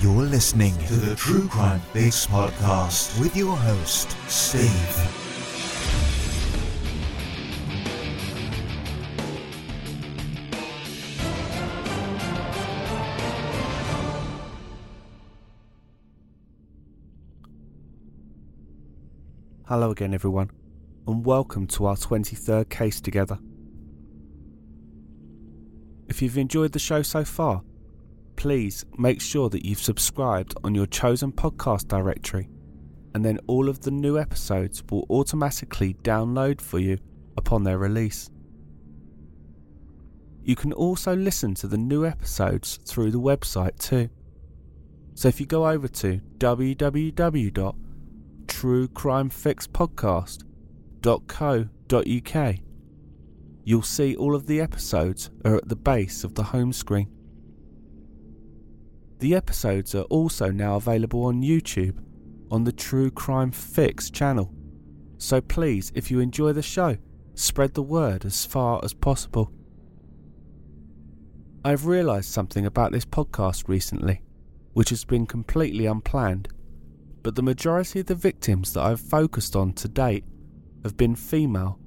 You're listening to the True Crime Fix podcast with your host, Steve. Hello again, everyone, and welcome to our 23rd case together. If you've enjoyed the show so far, please make sure that you've subscribed on your chosen podcast directory, and then all of the new episodes will automatically download for you upon their release. You can also listen to the new episodes through the website too. So if you go over to www.truecrimefixpodcast.co.uk, you'll see all of the episodes are at the base of the home screen. The episodes are also now available on YouTube on the True Crime Fix channel. So please, if you enjoy the show, spread the word as far as possible. I've realised something about this podcast recently, which has been completely unplanned, but the majority of the victims that I've focused on to date have been female,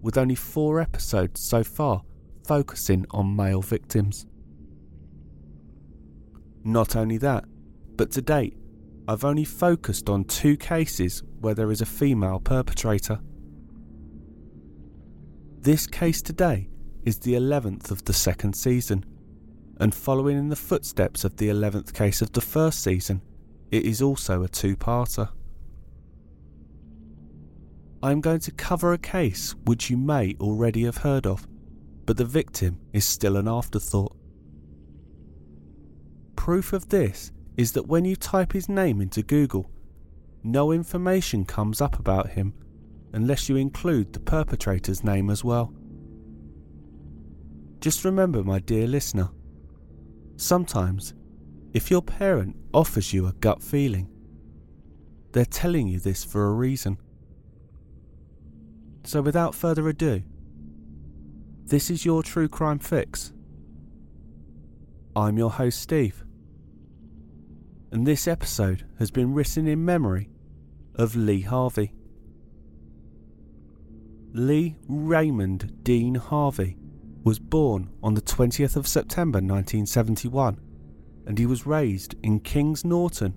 with only four episodes so far focusing on male victims. Not only that, but to date, I've only focused on two cases where there is a female perpetrator. This case today is the 11th of the second season, and following in the footsteps of the 11th case of the first season, it is also a two parter. I am going to cover a case which you may already have heard of, but the victim is still an afterthought. Proof of this is that when you type his name into Google, no information comes up about him unless you include the perpetrator's name as well. Just remember, my dear listener, sometimes if your parent offers you a gut feeling, they're telling you this for a reason. So, without further ado, this is your True Crime Fix. I'm your host, Steve and this episode has been written in memory of Lee Harvey. Lee Raymond Dean Harvey was born on the 20th of September 1971 and he was raised in Kings Norton,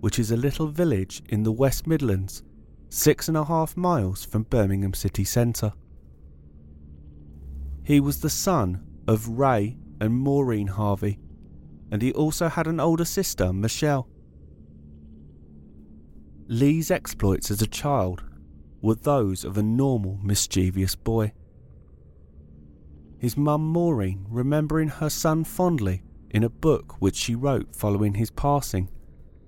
which is a little village in the West Midlands, six and a half miles from Birmingham city centre. He was the son of Ray and Maureen Harvey and he also had an older sister, Michelle. Lee's exploits as a child were those of a normal, mischievous boy. His mum Maureen, remembering her son fondly in a book which she wrote following his passing,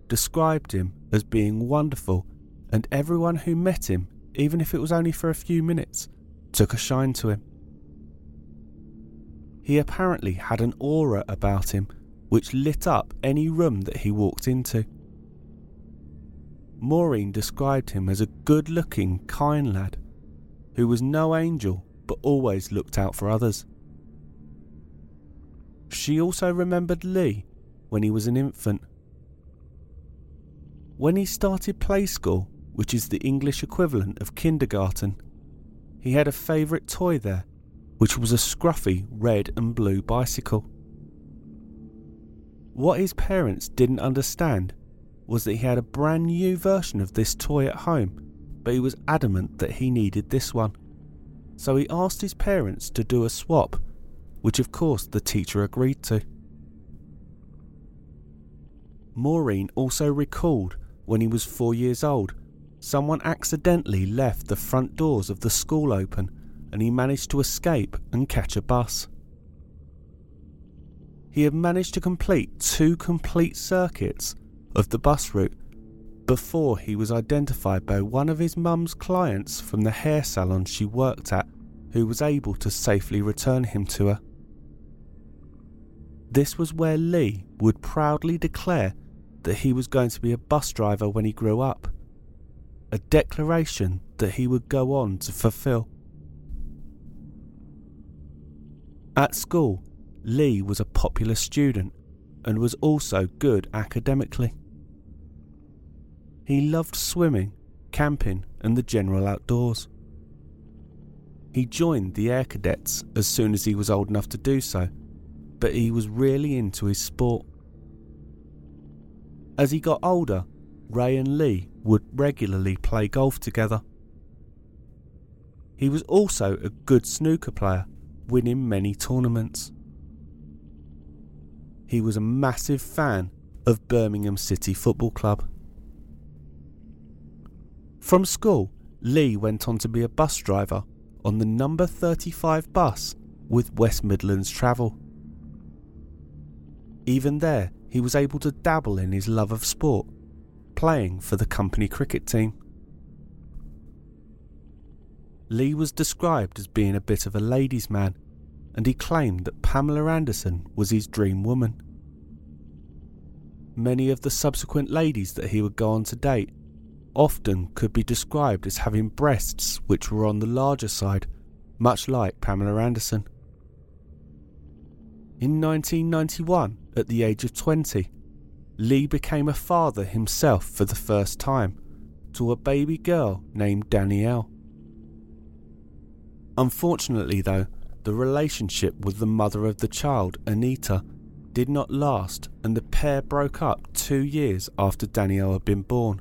described him as being wonderful, and everyone who met him, even if it was only for a few minutes, took a shine to him. He apparently had an aura about him which lit up any room that he walked into. Maureen described him as a good looking, kind lad who was no angel but always looked out for others. She also remembered Lee when he was an infant. When he started play school, which is the English equivalent of kindergarten, he had a favourite toy there, which was a scruffy red and blue bicycle. What his parents didn't understand was that he had a brand new version of this toy at home, but he was adamant that he needed this one. So he asked his parents to do a swap, which of course the teacher agreed to. Maureen also recalled when he was four years old, someone accidentally left the front doors of the school open and he managed to escape and catch a bus. He had managed to complete two complete circuits of the bus route before he was identified by one of his mum's clients from the hair salon she worked at, who was able to safely return him to her. This was where Lee would proudly declare that he was going to be a bus driver when he grew up, a declaration that he would go on to fulfill. At school, Lee was a popular student and was also good academically. He loved swimming, camping, and the general outdoors. He joined the Air Cadets as soon as he was old enough to do so, but he was really into his sport. As he got older, Ray and Lee would regularly play golf together. He was also a good snooker player, winning many tournaments. He was a massive fan of Birmingham City Football Club. From school, Lee went on to be a bus driver on the number 35 bus with West Midlands Travel. Even there, he was able to dabble in his love of sport, playing for the company cricket team. Lee was described as being a bit of a ladies' man, and he claimed that Pamela Anderson was his dream woman. Many of the subsequent ladies that he would go on to date often could be described as having breasts which were on the larger side, much like Pamela Anderson. In 1991, at the age of 20, Lee became a father himself for the first time to a baby girl named Danielle. Unfortunately, though, the relationship with the mother of the child, Anita, did not last and the pair broke up two years after Danielle had been born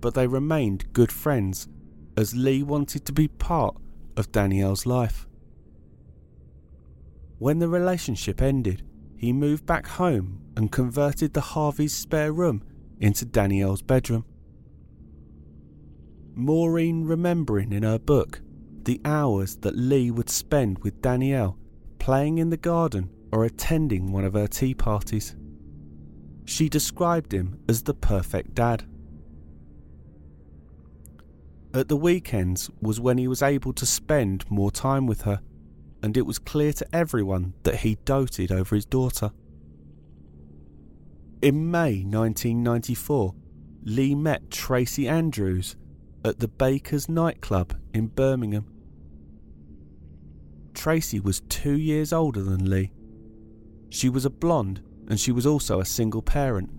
but they remained good friends as Lee wanted to be part of Danielle's life. When the relationship ended, he moved back home and converted the Harvey's spare room into Danielle's bedroom. Maureen remembering in her book the hours that Lee would spend with Danielle playing in the garden or attending one of her tea parties. She described him as the perfect dad. At the weekends was when he was able to spend more time with her, and it was clear to everyone that he doted over his daughter. In May 1994, Lee met Tracie Andrews at the Baker's nightclub in Birmingham. Tracie was two years older than Lee. She was a blonde and she was also a single parent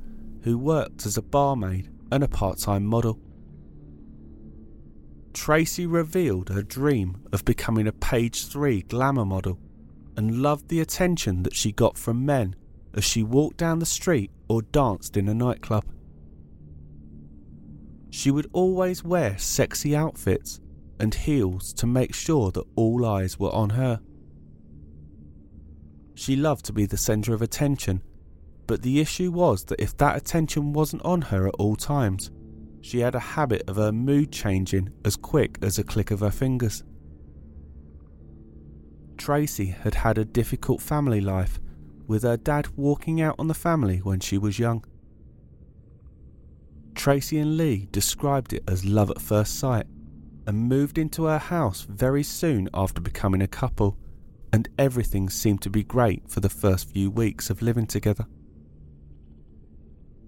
who worked as a barmaid and a part time model. Tracie revealed her dream of becoming a page 3 glamour model and loved the attention that she got from men as she walked down the street or danced in a nightclub. She would always wear sexy outfits and heels to make sure that all eyes were on her. She loved to be the centre of attention, but the issue was that if that attention wasn't on her at all times, she had a habit of her mood changing as quick as a click of her fingers. Tracie had had a difficult family life, with her dad walking out on the family when she was young. Tracie and Lee described it as love at first sight and moved into her house very soon after becoming a couple, and everything seemed to be great for the first few weeks of living together.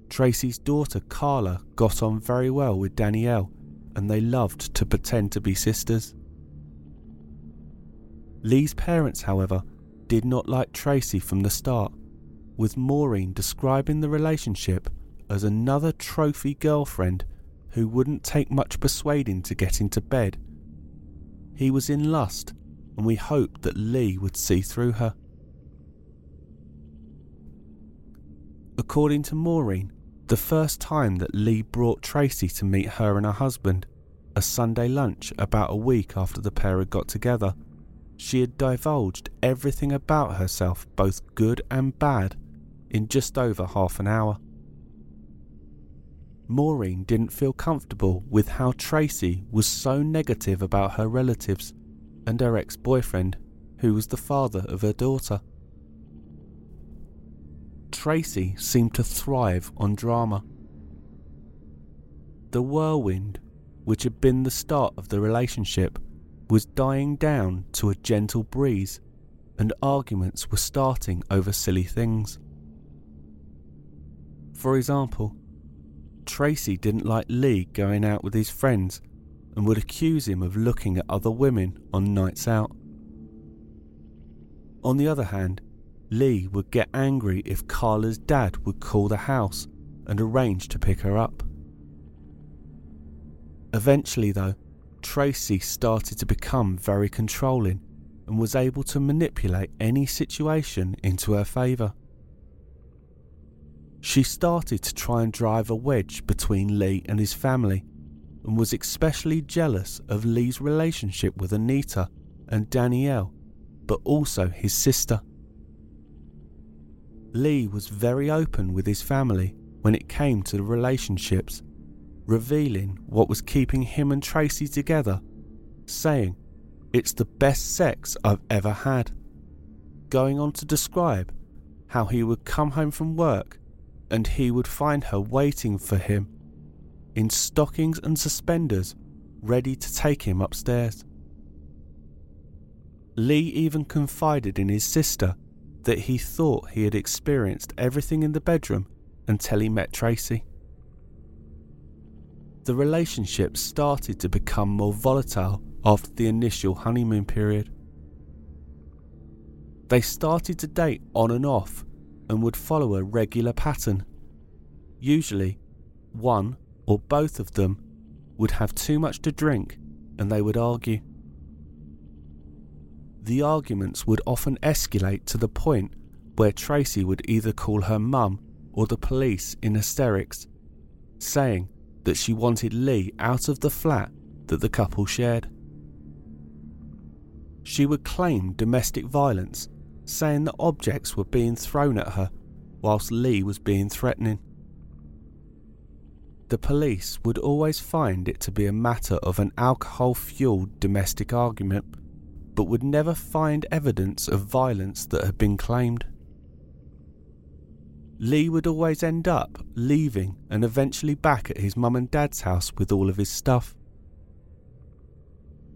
Tracie's daughter Carla got on very well with Danielle, and they loved to pretend to be sisters. Lee's parents, however, did not like Tracie from the start, with Maureen describing the relationship as another trophy girlfriend who wouldn't take much persuading to get into bed. He was in lust, and we hoped that Lee would see through her. According to Maureen, the first time that Lee brought Tracie to meet her and her husband, a Sunday lunch about a week after the pair had got together, she had divulged everything about herself, both good and bad, in just over half an hour. Maureen didn't feel comfortable with how Tracie was so negative about her relatives and her ex boyfriend, who was the father of her daughter. Tracie seemed to thrive on drama. The whirlwind, which had been the start of the relationship, was dying down to a gentle breeze, and arguments were starting over silly things. For example, Tracie didn't like Lee going out with his friends and would accuse him of looking at other women on nights out. On the other hand, Lee would get angry if Carla's dad would call the house and arrange to pick her up. Eventually, though, Tracie started to become very controlling and was able to manipulate any situation into her favour. She started to try and drive a wedge between Lee and his family and was especially jealous of Lee's relationship with Anita and Danielle, but also his sister. Lee was very open with his family when it came to the relationships revealing what was keeping him and Tracie together, saying, It's the best sex I've ever had. Going on to describe how he would come home from work and he would find her waiting for him in stockings and suspenders, ready to take him upstairs. Lee even confided in his sister that he thought he had experienced everything in the bedroom until he met Tracie the relationship started to become more volatile after the initial honeymoon period. They started to date on and off and would follow a regular pattern. Usually, one or both of them would have too much to drink and they would argue. The arguments would often escalate to the point where Tracie would either call her mum or the police in hysterics, saying that she wanted Lee out of the flat that the couple shared. She would claim domestic violence, saying that objects were being thrown at her whilst Lee was being threatening. The police would always find it to be a matter of an alcohol fueled domestic argument, but would never find evidence of violence that had been claimed. Lee would always end up leaving and eventually back at his mum and dad's house with all of his stuff.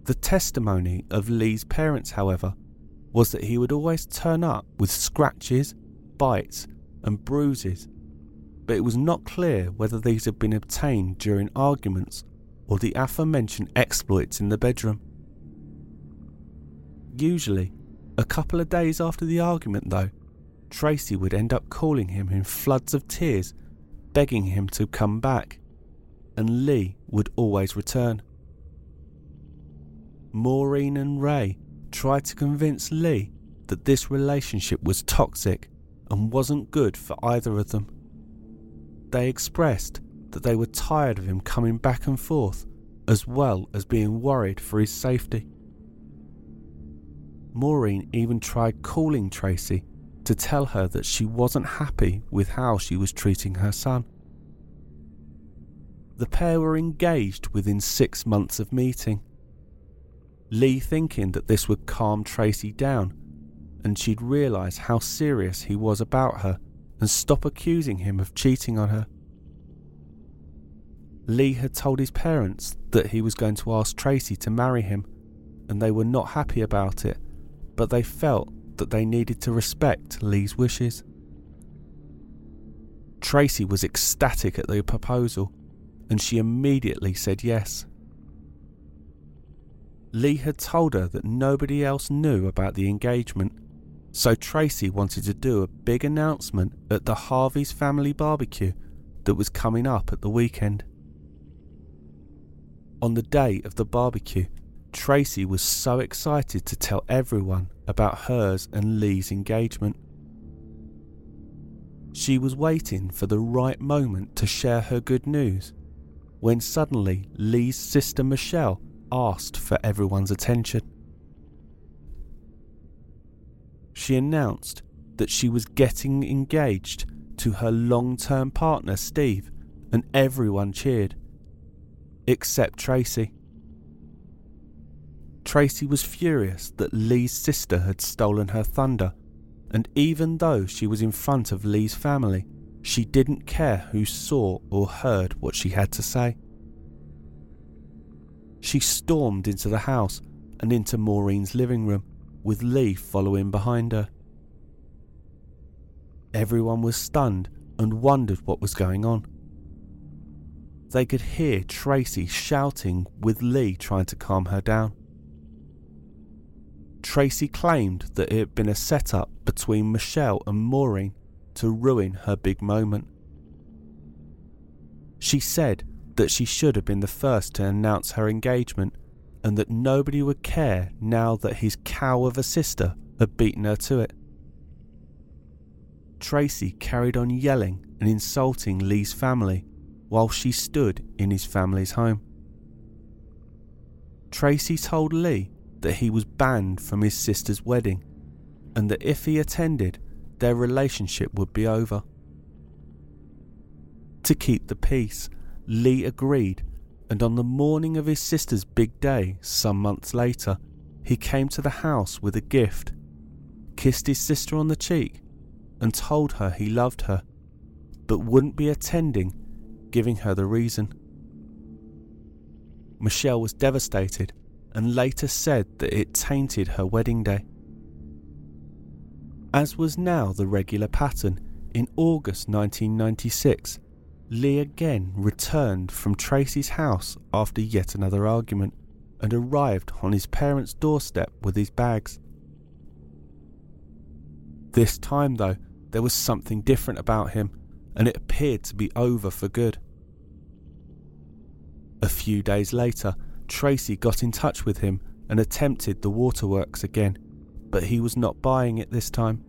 The testimony of Lee's parents, however, was that he would always turn up with scratches, bites, and bruises, but it was not clear whether these had been obtained during arguments or the aforementioned exploits in the bedroom. Usually, a couple of days after the argument, though, Tracie would end up calling him in floods of tears, begging him to come back, and Lee would always return. Maureen and Ray tried to convince Lee that this relationship was toxic and wasn't good for either of them. They expressed that they were tired of him coming back and forth, as well as being worried for his safety. Maureen even tried calling Tracie to tell her that she wasn't happy with how she was treating her son. The pair were engaged within six months of meeting. Lee thinking that this would calm Tracie down and she'd realise how serious he was about her and stop accusing him of cheating on her. Lee had told his parents that he was going to ask Tracie to marry him, and they were not happy about it, but they felt that they needed to respect Lee's wishes. Tracie was ecstatic at the proposal, and she immediately said yes. Lee had told her that nobody else knew about the engagement, so Tracie wanted to do a big announcement at the Harvey's family barbecue that was coming up at the weekend. On the day of the barbecue, Tracie was so excited to tell everyone about hers and Lee's engagement. She was waiting for the right moment to share her good news when suddenly Lee's sister Michelle asked for everyone's attention. She announced that she was getting engaged to her long term partner Steve, and everyone cheered, except Tracie. Tracie was furious that Lee's sister had stolen her thunder and even though she was in front of Lee's family, she didn't care who saw or heard what she had to say. She stormed into the house and into Maureen's living room, with Lee following behind her. Everyone was stunned and wondered what was going on. They could hear Tracie shouting with Lee trying to calm her down. Tracie claimed that it had been a setup between Michelle and Maureen to ruin her big moment. She said that she should have been the first to announce her engagement and that nobody would care now that his cow of a sister had beaten her to it. Tracie carried on yelling and insulting Lee's family while she stood in his family's home. Tracie told Lee that he was banned from his sister's wedding and that if he attended, their relationship would be over. To keep the peace, Lee agreed, and on the morning of his sister's big day, some months later, he came to the house with a gift, kissed his sister on the cheek, and told her he loved her, but wouldn't be attending, giving her the reason. Michelle was devastated and later said that it tainted her wedding day. As was now the regular pattern, in August 1996, Lee again returned from Tracie's house after yet another argument and arrived on his parents' doorstep with his bags. This time, though, there was something different about him, and it appeared to be over for good. A few days later, Tracie got in touch with him and attempted the waterworks again, but he was not buying it this time.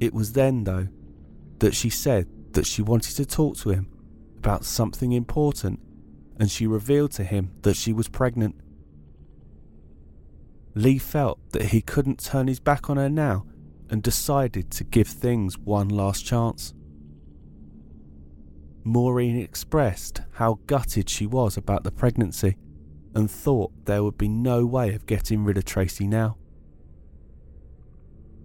It was then, though, that she said that she wanted to talk to him about something important, and she revealed to him that she was pregnant. Lee felt that he couldn't turn his back on her now and decided to give things one last chance. Maureen expressed how gutted she was about the pregnancy and thought there would be no way of getting rid of Tracie now.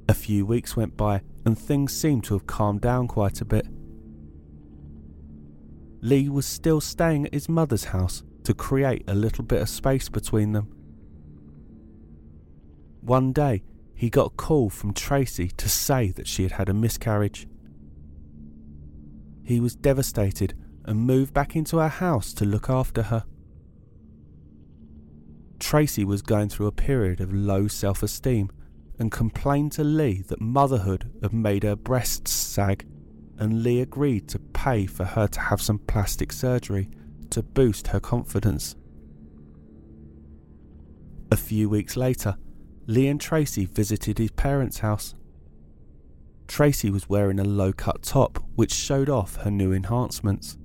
A few weeks went by and things seemed to have calmed down quite a bit. Lee was still staying at his mother's house to create a little bit of space between them. One day, he got a call from Tracie to say that she had had a miscarriage. He was devastated and moved back into her house to look after her. Tracie was going through a period of low self esteem and complained to Lee that motherhood had made her breasts sag, and Lee agreed to pay for her to have some plastic surgery to boost her confidence. A few weeks later, Lee and Tracie visited his parents' house. Tracie was wearing a low cut top which showed off her new enhancements.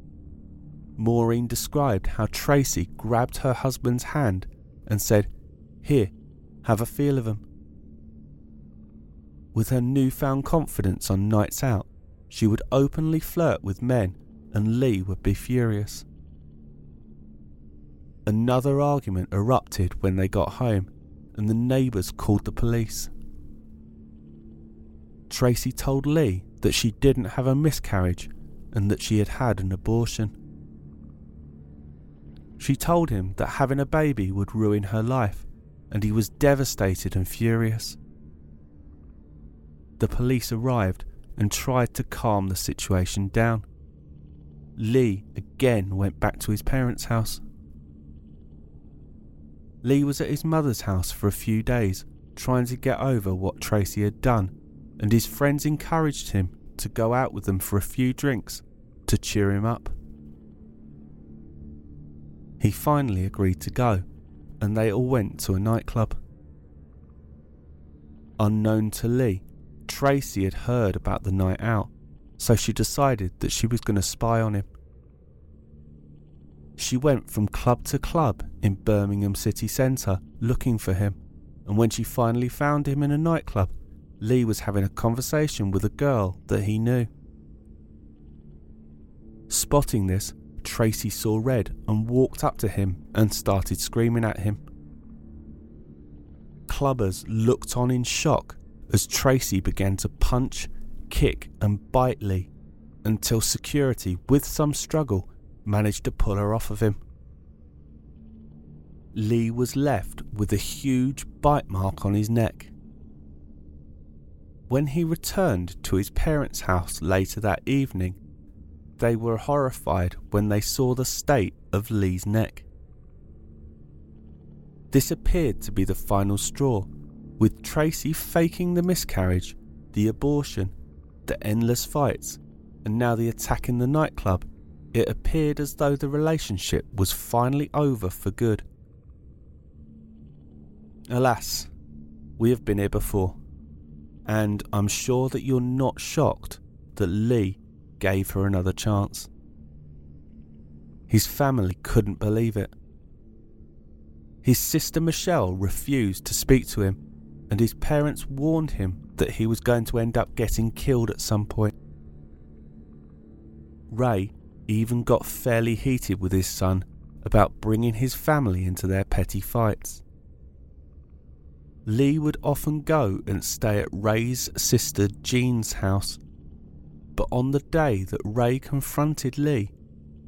Maureen described how Tracie grabbed her husband's hand and said, Here, have a feel of him. With her newfound confidence on nights out, she would openly flirt with men, and Lee would be furious. Another argument erupted when they got home, and the neighbours called the police. Tracie told Lee that she didn't have a miscarriage and that she had had an abortion. She told him that having a baby would ruin her life, and he was devastated and furious. The police arrived and tried to calm the situation down. Lee again went back to his parents' house. Lee was at his mother's house for a few days, trying to get over what Tracie had done and his friends encouraged him to go out with them for a few drinks to cheer him up. He finally agreed to go, and they all went to a nightclub. Unknown to Lee, Tracie had heard about the night out, so she decided that she was going to spy on him. She went from club to club in Birmingham city centre looking for him, and when she finally found him in a nightclub, Lee was having a conversation with a girl that he knew. Spotting this, Tracie saw red and walked up to him and started screaming at him. Clubbers looked on in shock as Tracie began to punch, kick, and bite Lee until security, with some struggle, managed to pull her off of him. Lee was left with a huge bite mark on his neck. When he returned to his parents' house later that evening, they were horrified when they saw the state of Lee's neck. This appeared to be the final straw, with Tracie faking the miscarriage, the abortion, the endless fights, and now the attack in the nightclub. It appeared as though the relationship was finally over for good. Alas, we have been here before, and I'm sure that you're not shocked that Lee gave her another chance. His family couldn't believe it. His sister Michelle refused to speak to him, and his parents warned him that he was going to end up getting killed at some point. Ray even got fairly heated with his son about bringing his family into their petty fights. Lee would often go and stay at Ray's sister Jean's house, but on the day that Ray confronted Lee,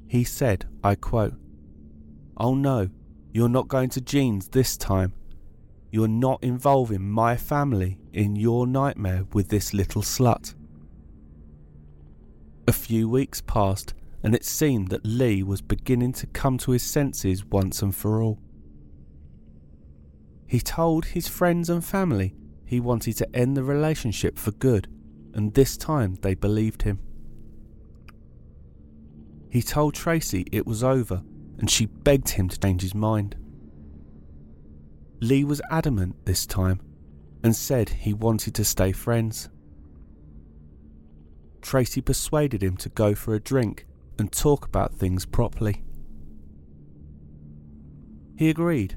he said, I quote, Oh no, you're not going to Jean's this time. You're not involving my family in your nightmare with this little slut. A few weeks passed, and it seemed that Lee was beginning to come to his senses once and for all. He told his friends and family he wanted to end the relationship for good, and this time they believed him. He told Tracie it was over, and she begged him to change his mind. Lee was adamant this time and said he wanted to stay friends. Tracie persuaded him to go for a drink and talk about things properly. He agreed,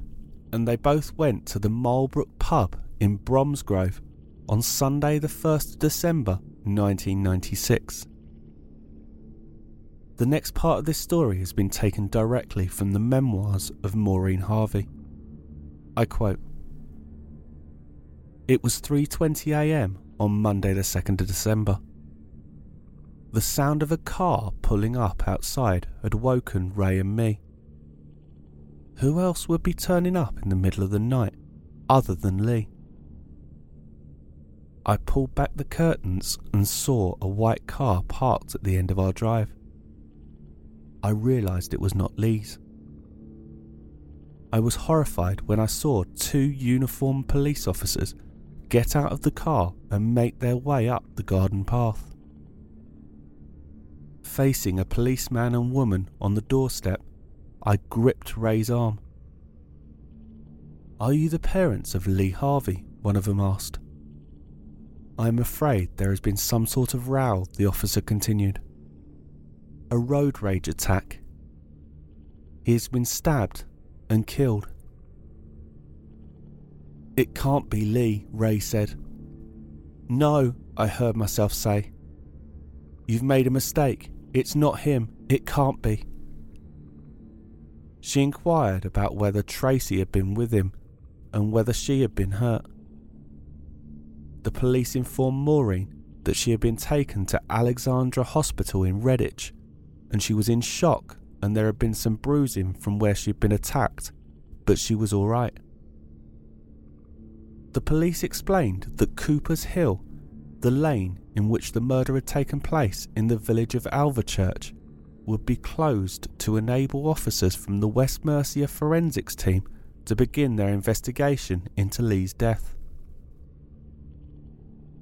and they both went to the Marlbrook pub in Bromsgrove on Sunday, the 1st of December 1996. The next part of this story has been taken directly from the memoirs of Maureen Harvey. I quote It was 3:20 a.m. on Monday the 2nd of December. The sound of a car pulling up outside had woken Ray and me. Who else would be turning up in the middle of the night other than Lee? I pulled back the curtains and saw a white car parked at the end of our drive. I realised it was not Lee's. I was horrified when I saw two uniformed police officers get out of the car and make their way up the garden path facing a policeman and woman on the doorstep, I gripped Ray's arm. Are you the parents of Lee Harvey? One of them asked. I am afraid there has been some sort of row, the officer continued. A road rage attack. He has been stabbed and killed. It can't be Lee, Ray said. No, I heard myself say. You've made a mistake. It's not him. It can't be. She inquired about whether Tracie had been with him and whether she had been hurt. The police informed Maureen that she had been taken to Alexandra Hospital in Redditch and she was in shock and there had been some bruising from where she had been attacked, but she was alright. The police explained that Cooper's Hill, the lane in which the murder had taken place in the village of Alvechurch, would be closed to enable officers from the West Mercia forensics team to begin their investigation into Lee's death.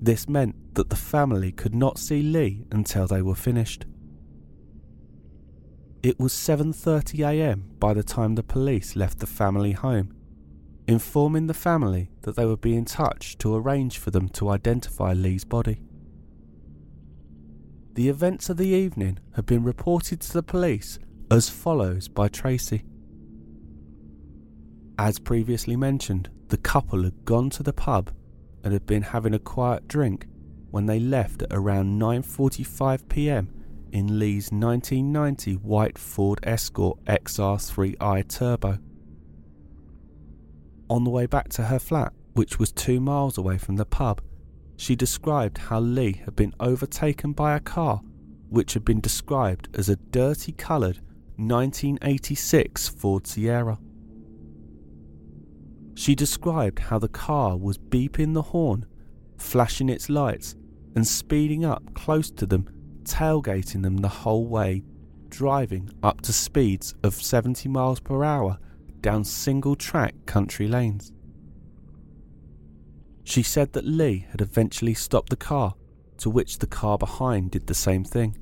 This meant that the family could not see Lee until they were finished. It was 7:30 a.m. by the time the police left the family home, informing the family that they would be in touch to arrange for them to identify Lee's body. The events of the evening had been reported to the police as follows by Tracie. As previously mentioned, the couple had gone to the pub and had been having a quiet drink when they left at around 9:45 p.m. in Lee's 1990 white Ford Escort XR3i Turbo. On the way back to her flat, which was 2 miles away from the pub, she described how Lee had been overtaken by a car which had been described as a dirty coloured 1986 Ford Sierra. She described how the car was beeping the horn, flashing its lights, and speeding up close to them, tailgating them the whole way, driving up to speeds of 70 miles per hour down single track country lanes. She said that Lee had eventually stopped the car, to which the car behind did the same thing.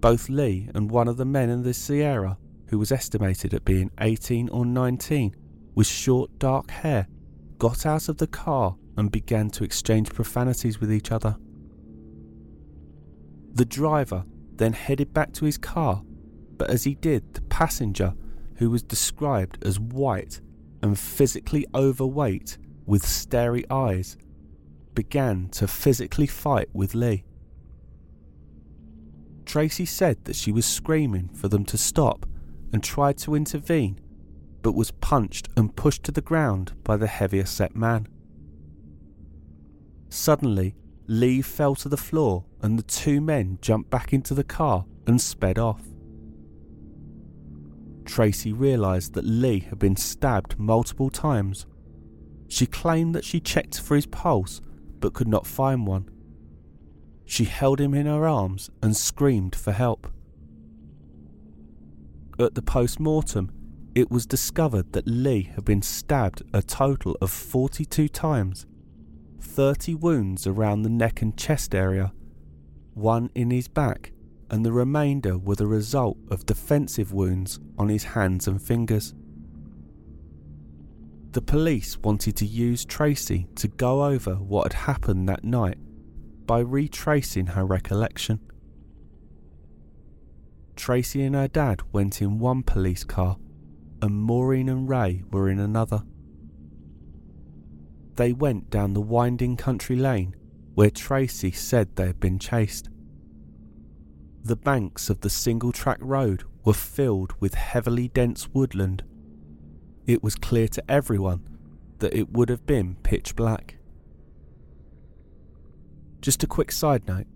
Both Lee and one of the men in the Sierra, who was estimated at being 18 or 19, with short dark hair, got out of the car and began to exchange profanities with each other. The driver then headed back to his car, but as he did, the passenger, who was described as white and physically overweight, with starry eyes, began to physically fight with Lee. Tracie said that she was screaming for them to stop and tried to intervene, but was punched and pushed to the ground by the heavier set man. Suddenly, Lee fell to the floor and the two men jumped back into the car and sped off. Tracie realised that Lee had been stabbed multiple times she claimed that she checked for his pulse but could not find one. She held him in her arms and screamed for help. At the post mortem, it was discovered that Lee had been stabbed a total of 42 times, 30 wounds around the neck and chest area, one in his back, and the remainder were the result of defensive wounds on his hands and fingers. The police wanted to use Tracie to go over what had happened that night by retracing her recollection. Tracie and her dad went in one police car, and Maureen and Ray were in another. They went down the winding country lane where Tracie said they had been chased. The banks of the single track road were filled with heavily dense woodland it was clear to everyone that it would have been pitch black. Just a quick side note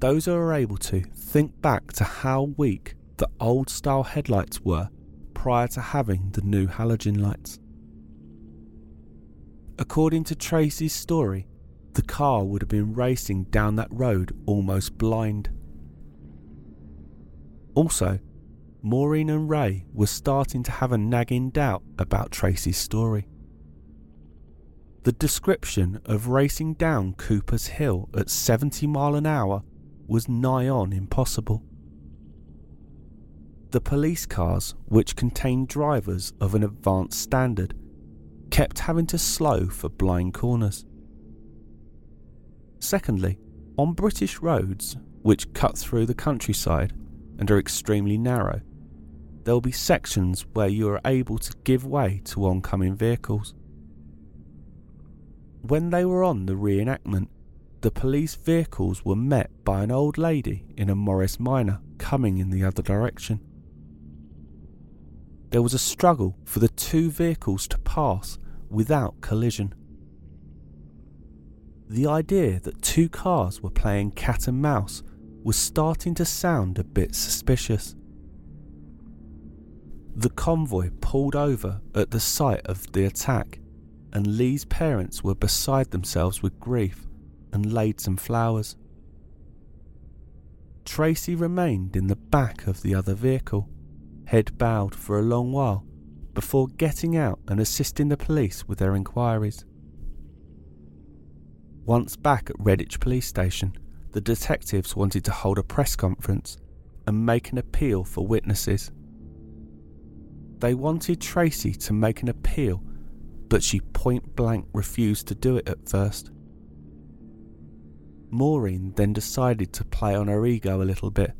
those who are able to think back to how weak the old style headlights were prior to having the new halogen lights. According to Tracie's story, the car would have been racing down that road almost blind. Also, Maureen and Ray were starting to have a nagging doubt about Tracie's story. The description of racing down Cooper's Hill at 70 mile an hour was nigh on impossible. The police cars, which contained drivers of an advanced standard, kept having to slow for blind corners. Secondly, on British roads, which cut through the countryside and are extremely narrow, there will be sections where you are able to give way to oncoming vehicles. When they were on the reenactment, the police vehicles were met by an old lady in a Morris Minor coming in the other direction. There was a struggle for the two vehicles to pass without collision. The idea that two cars were playing cat and mouse was starting to sound a bit suspicious. The convoy pulled over at the site of the attack, and Lee's parents were beside themselves with grief and laid some flowers. Tracie remained in the back of the other vehicle, head bowed for a long while, before getting out and assisting the police with their inquiries. Once back at Redditch Police Station, the detectives wanted to hold a press conference and make an appeal for witnesses. They wanted Tracie to make an appeal, but she point blank refused to do it at first. Maureen then decided to play on her ego a little bit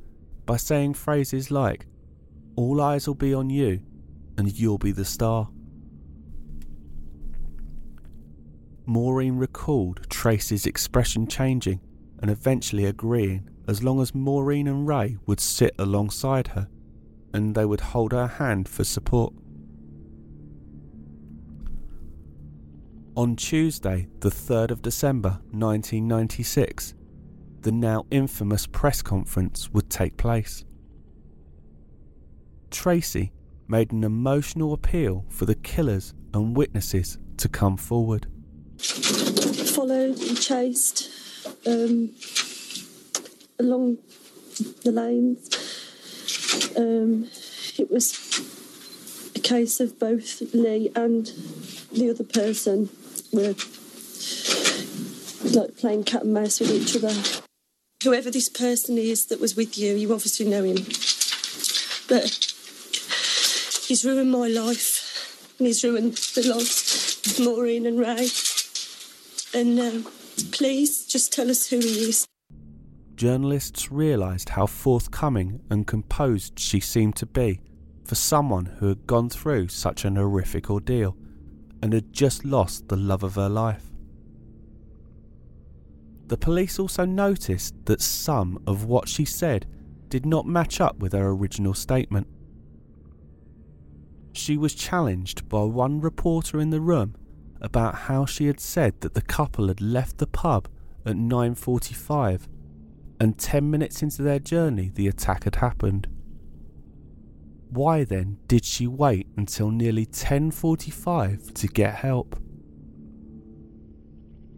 by saying phrases like, All eyes will be on you, and you'll be the star. Maureen recalled Tracie's expression changing and eventually agreeing as long as Maureen and Ray would sit alongside her and they would hold her hand for support. On Tuesday, the 3rd of December 1996, the now infamous press conference would take place. Tracie made an emotional appeal for the killers and witnesses to come forward. Followed and chased um, along the lanes. Um, it was a case of both Lee and the other person were like playing cat and mouse with each other. Whoever this person is that was with you, you obviously know him. But he's ruined my life and he's ruined the lives of Maureen and Ray. And um, please just tell us who he is. Journalists realised how forthcoming and composed she seemed to be for someone who had gone through such an horrific ordeal and had just lost the love of her life. The police also noticed that some of what she said did not match up with her original statement. She was challenged by one reporter in the room about how she had said that the couple had left the pub at 9:45 and 10 minutes into their journey the attack had happened. Why then did she wait until nearly 10:45 to get help?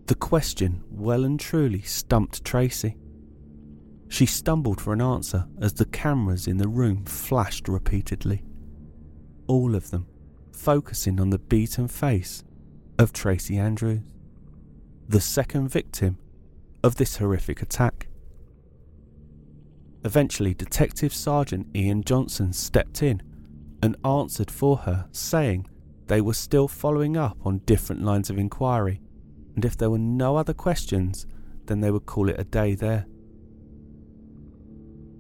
The question well and truly stumped Tracie. She stumbled for an answer as the cameras in the room flashed repeatedly. All of them focusing on the beaten face of Tracie Andrews, the second victim of this horrific attack. Eventually, Detective Sergeant Ian Johnson stepped in and answered for her, saying they were still following up on different lines of inquiry and if there were no other questions, then they would call it a day there.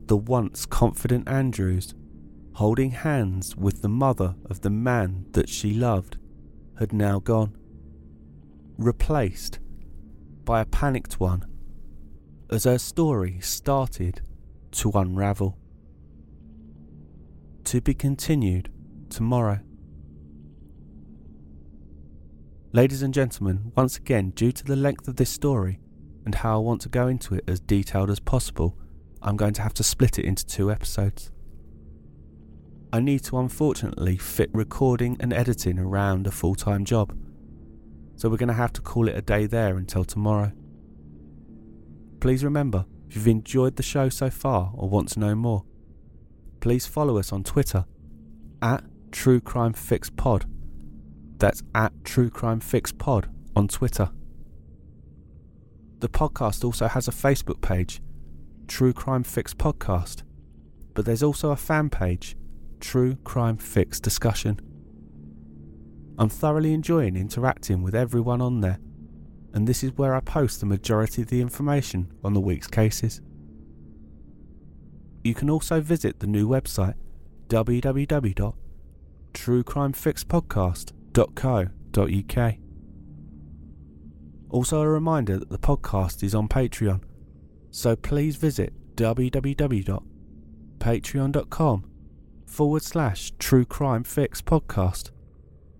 The once confident Andrews, holding hands with the mother of the man that she loved, had now gone, replaced by a panicked one as her story started to unravel. To be continued tomorrow. Ladies and gentlemen, once again, due to the length of this story and how I want to go into it as detailed as possible, I'm going to have to split it into two episodes. I need to unfortunately fit recording and editing around a full time job, so we're going to have to call it a day there until tomorrow. Please remember, if you've enjoyed the show so far or want to know more, please follow us on Twitter at True Crime Fix Pod that's at True Crime Fix Pod on Twitter. The podcast also has a Facebook page, True Crime Fix Podcast, but there's also a fan page, True Crime Fix Discussion. I'm thoroughly enjoying interacting with everyone on there, and this is where I post the majority of the information on the week's cases. You can also visit the new website www.truecrimefixpodcast.com www.patreon.co.uk. Also, a reminder that the podcast is on Patreon, so please visit www.patreon.com forward slash true crime fix podcast.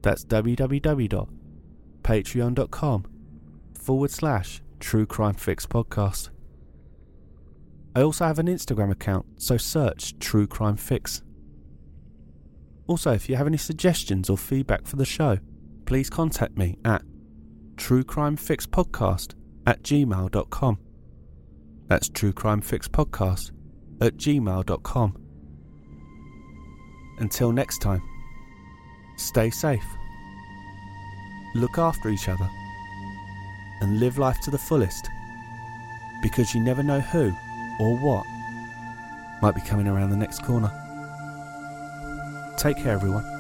That's www.patreon.com forward slash true crime fix podcast. I also have an Instagram account, so search True Crime Fix. Also, if you have any suggestions or feedback for the show, please contact me at truecrimefixpodcast at gmail.com. That's truecrimefixpodcast at gmail.com. Until next time, stay safe, look after each other, and live life to the fullest because you never know who or what might be coming around the next corner. Take care, everyone.